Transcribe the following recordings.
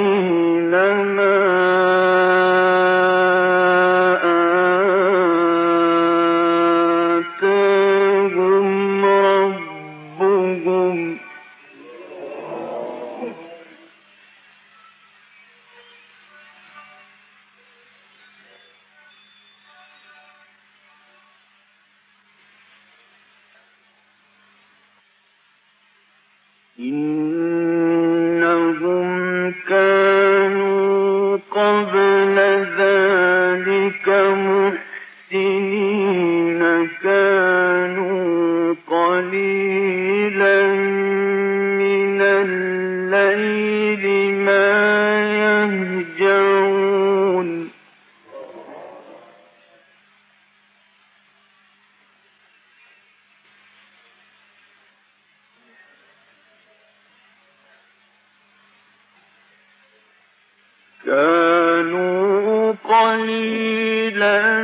الذين كانوا قليلا.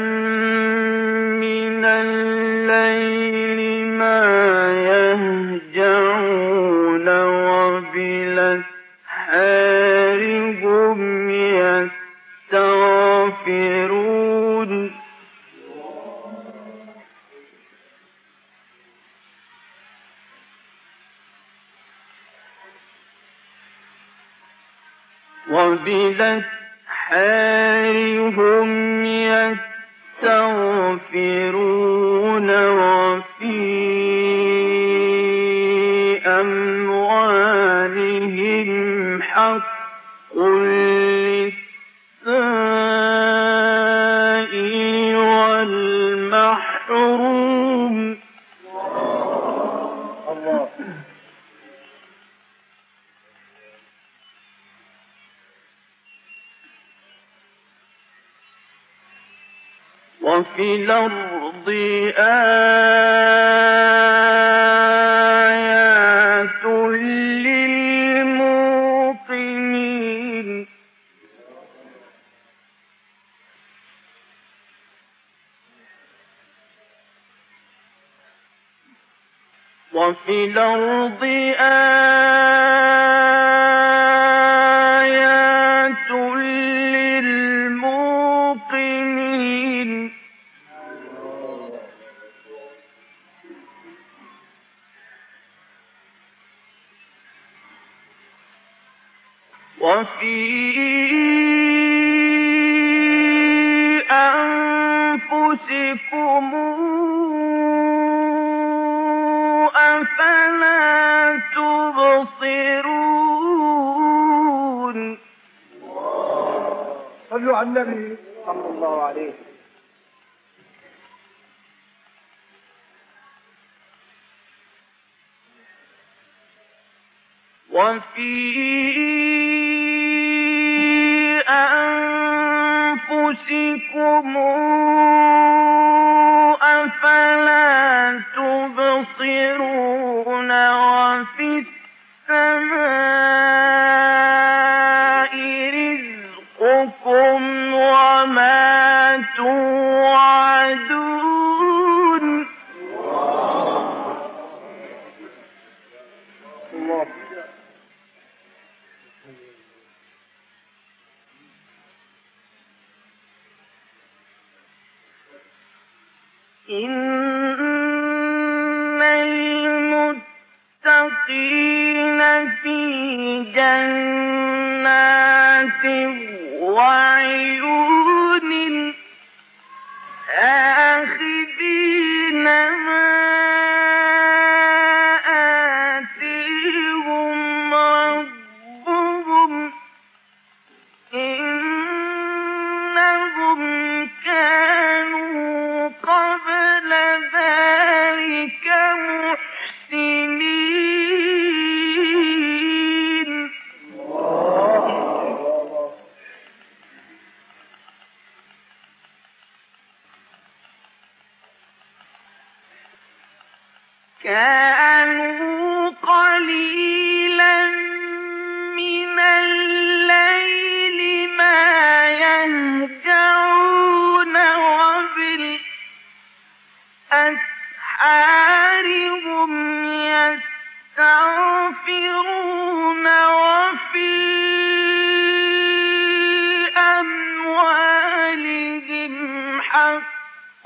وفي الأرض آه صلى الله عليه وسلم. وفي أنفسكم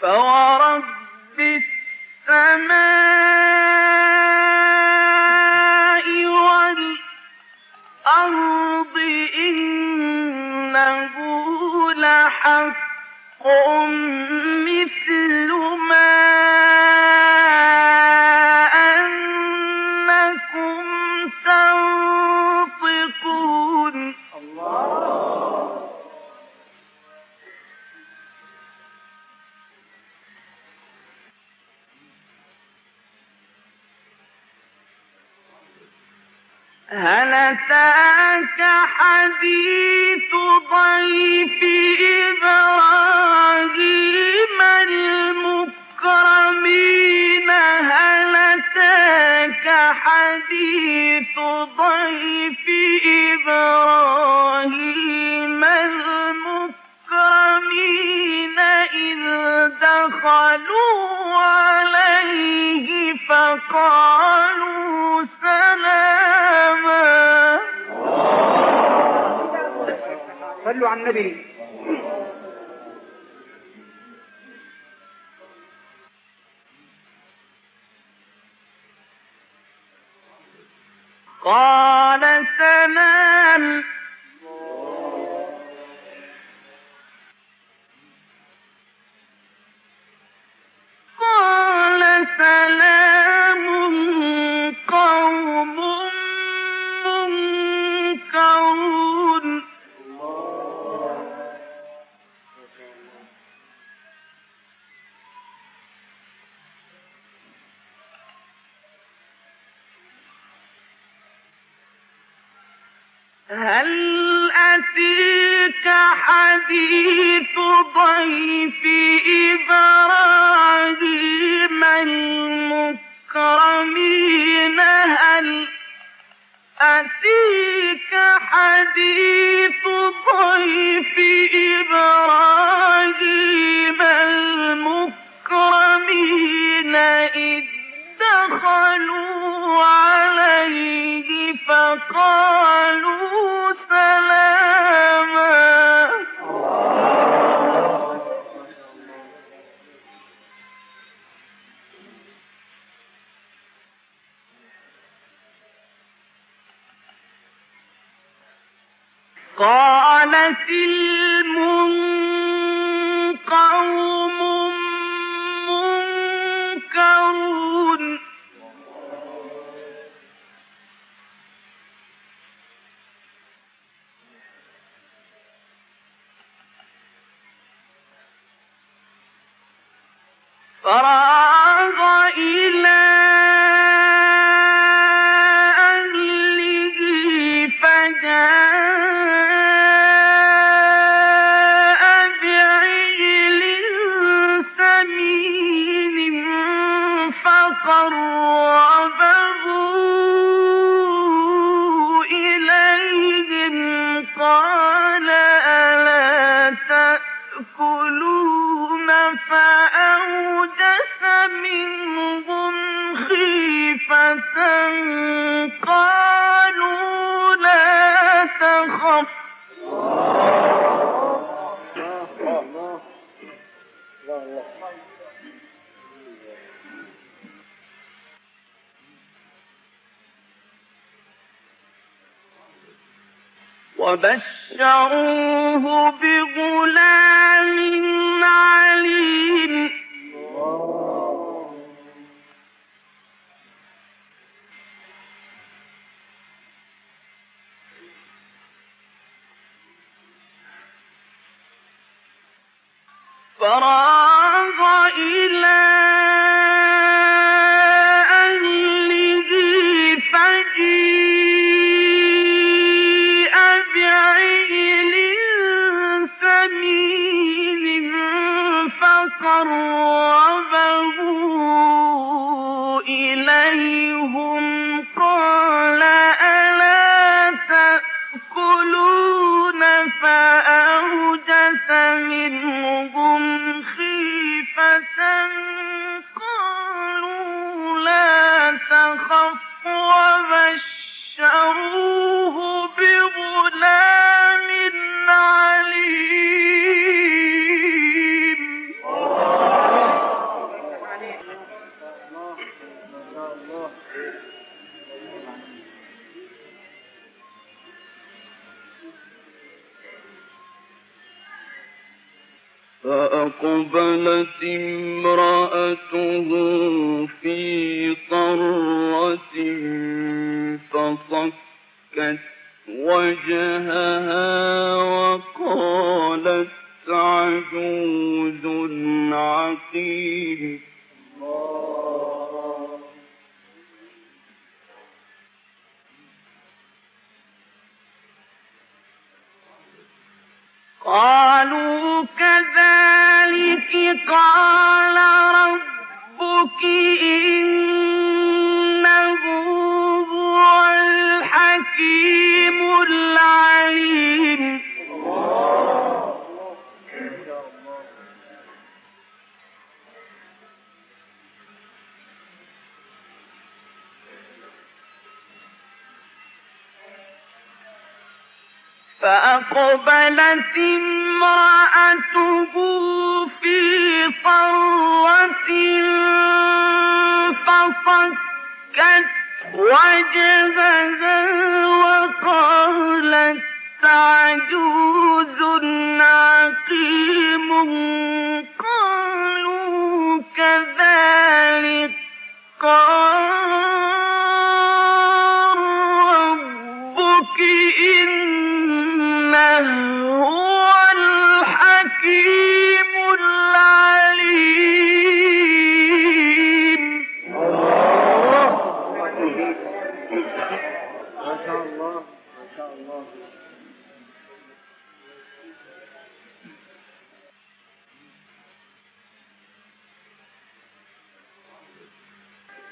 فورب لك حديث ضيف إبراهيم المكرمين إذ دخلوا عليه فقالوا سلاما. صلوا على النبي. God. هل أتيك حديث ضيف إبراهيم المكرمين؟ هل أتيك حديث ضيف إبراهيم المكرمين إذ دخلوا عليه فقالوا قالت المنقوم منكرون فرأى وبشروه بغلام عليم. فرأى فأقبلت امرأته في صرة فصكت وجهها وقالت عجوز عقيم قالوا كذلك قال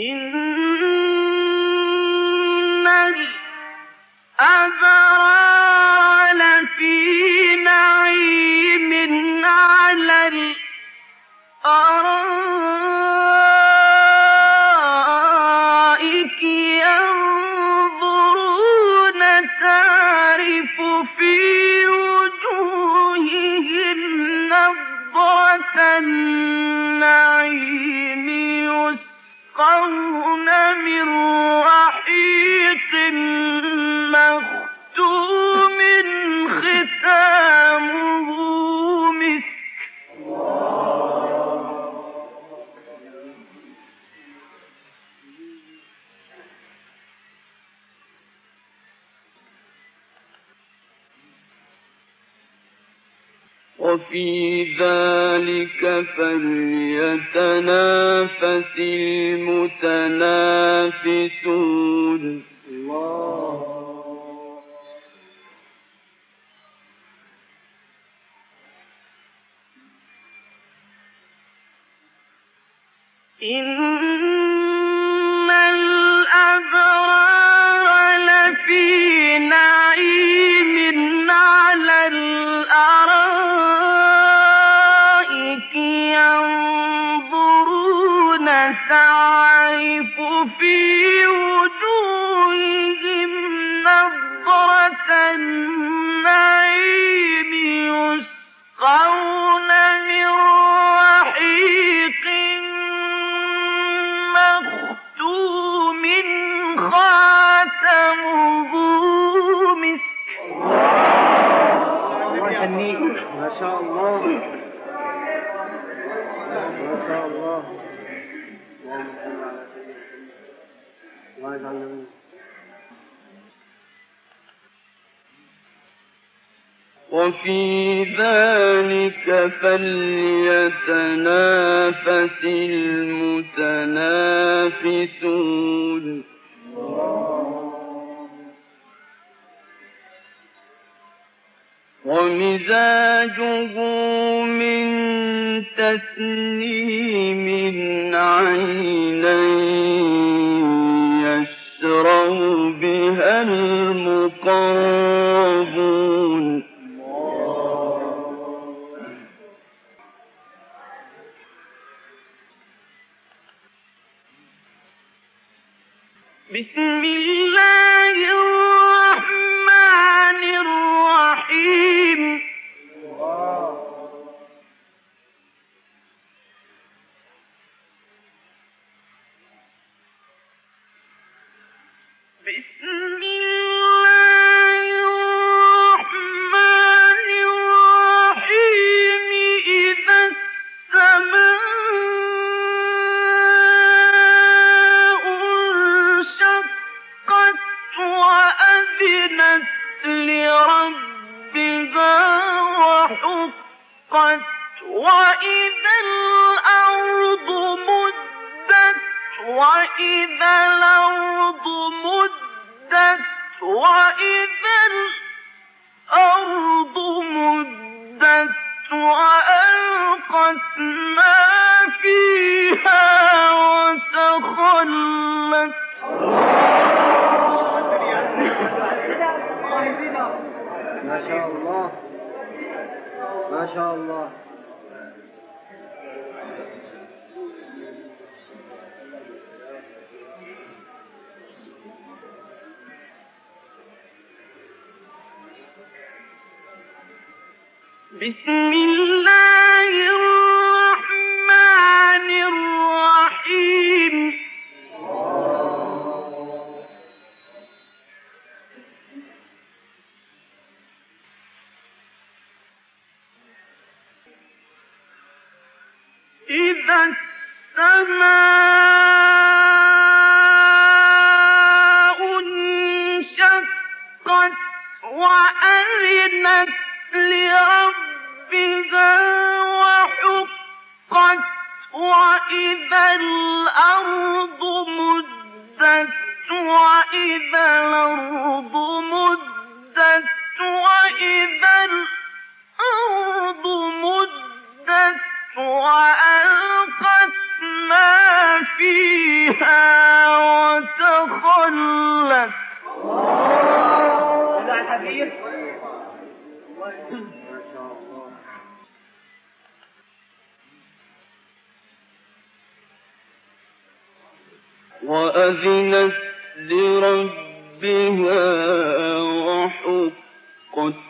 mm وفي ذلك فليتنافس المتنافسون. ما شاء الله. ما شاء الله. اللهم وفي ذلك فليتنافس المتنافسون. ومزاجه من تسليم عينا يسرى بها المقربون. بسم الله Wissen بسم الله ما فيها وتخلت. وأذنت لربها وحقت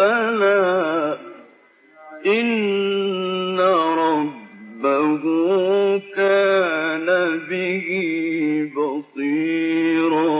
ربنا إن ربه كان به بصيراً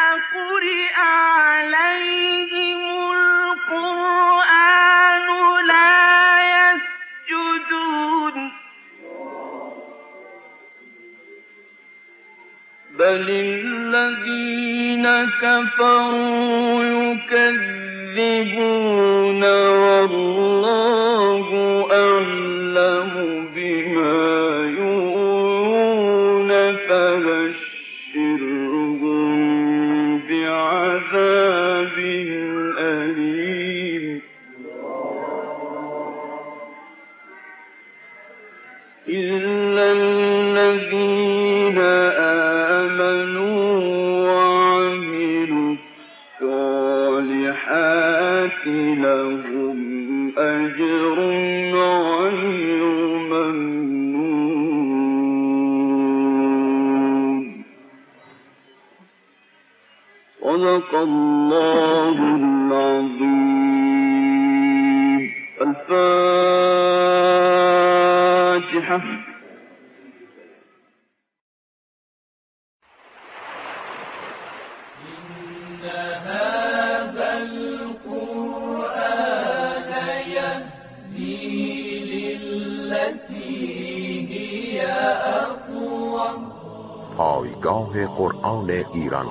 كفروا يكذبون والله أعلم بما يوعون فبشرهم بعذاب أليم. إلا الذين ایران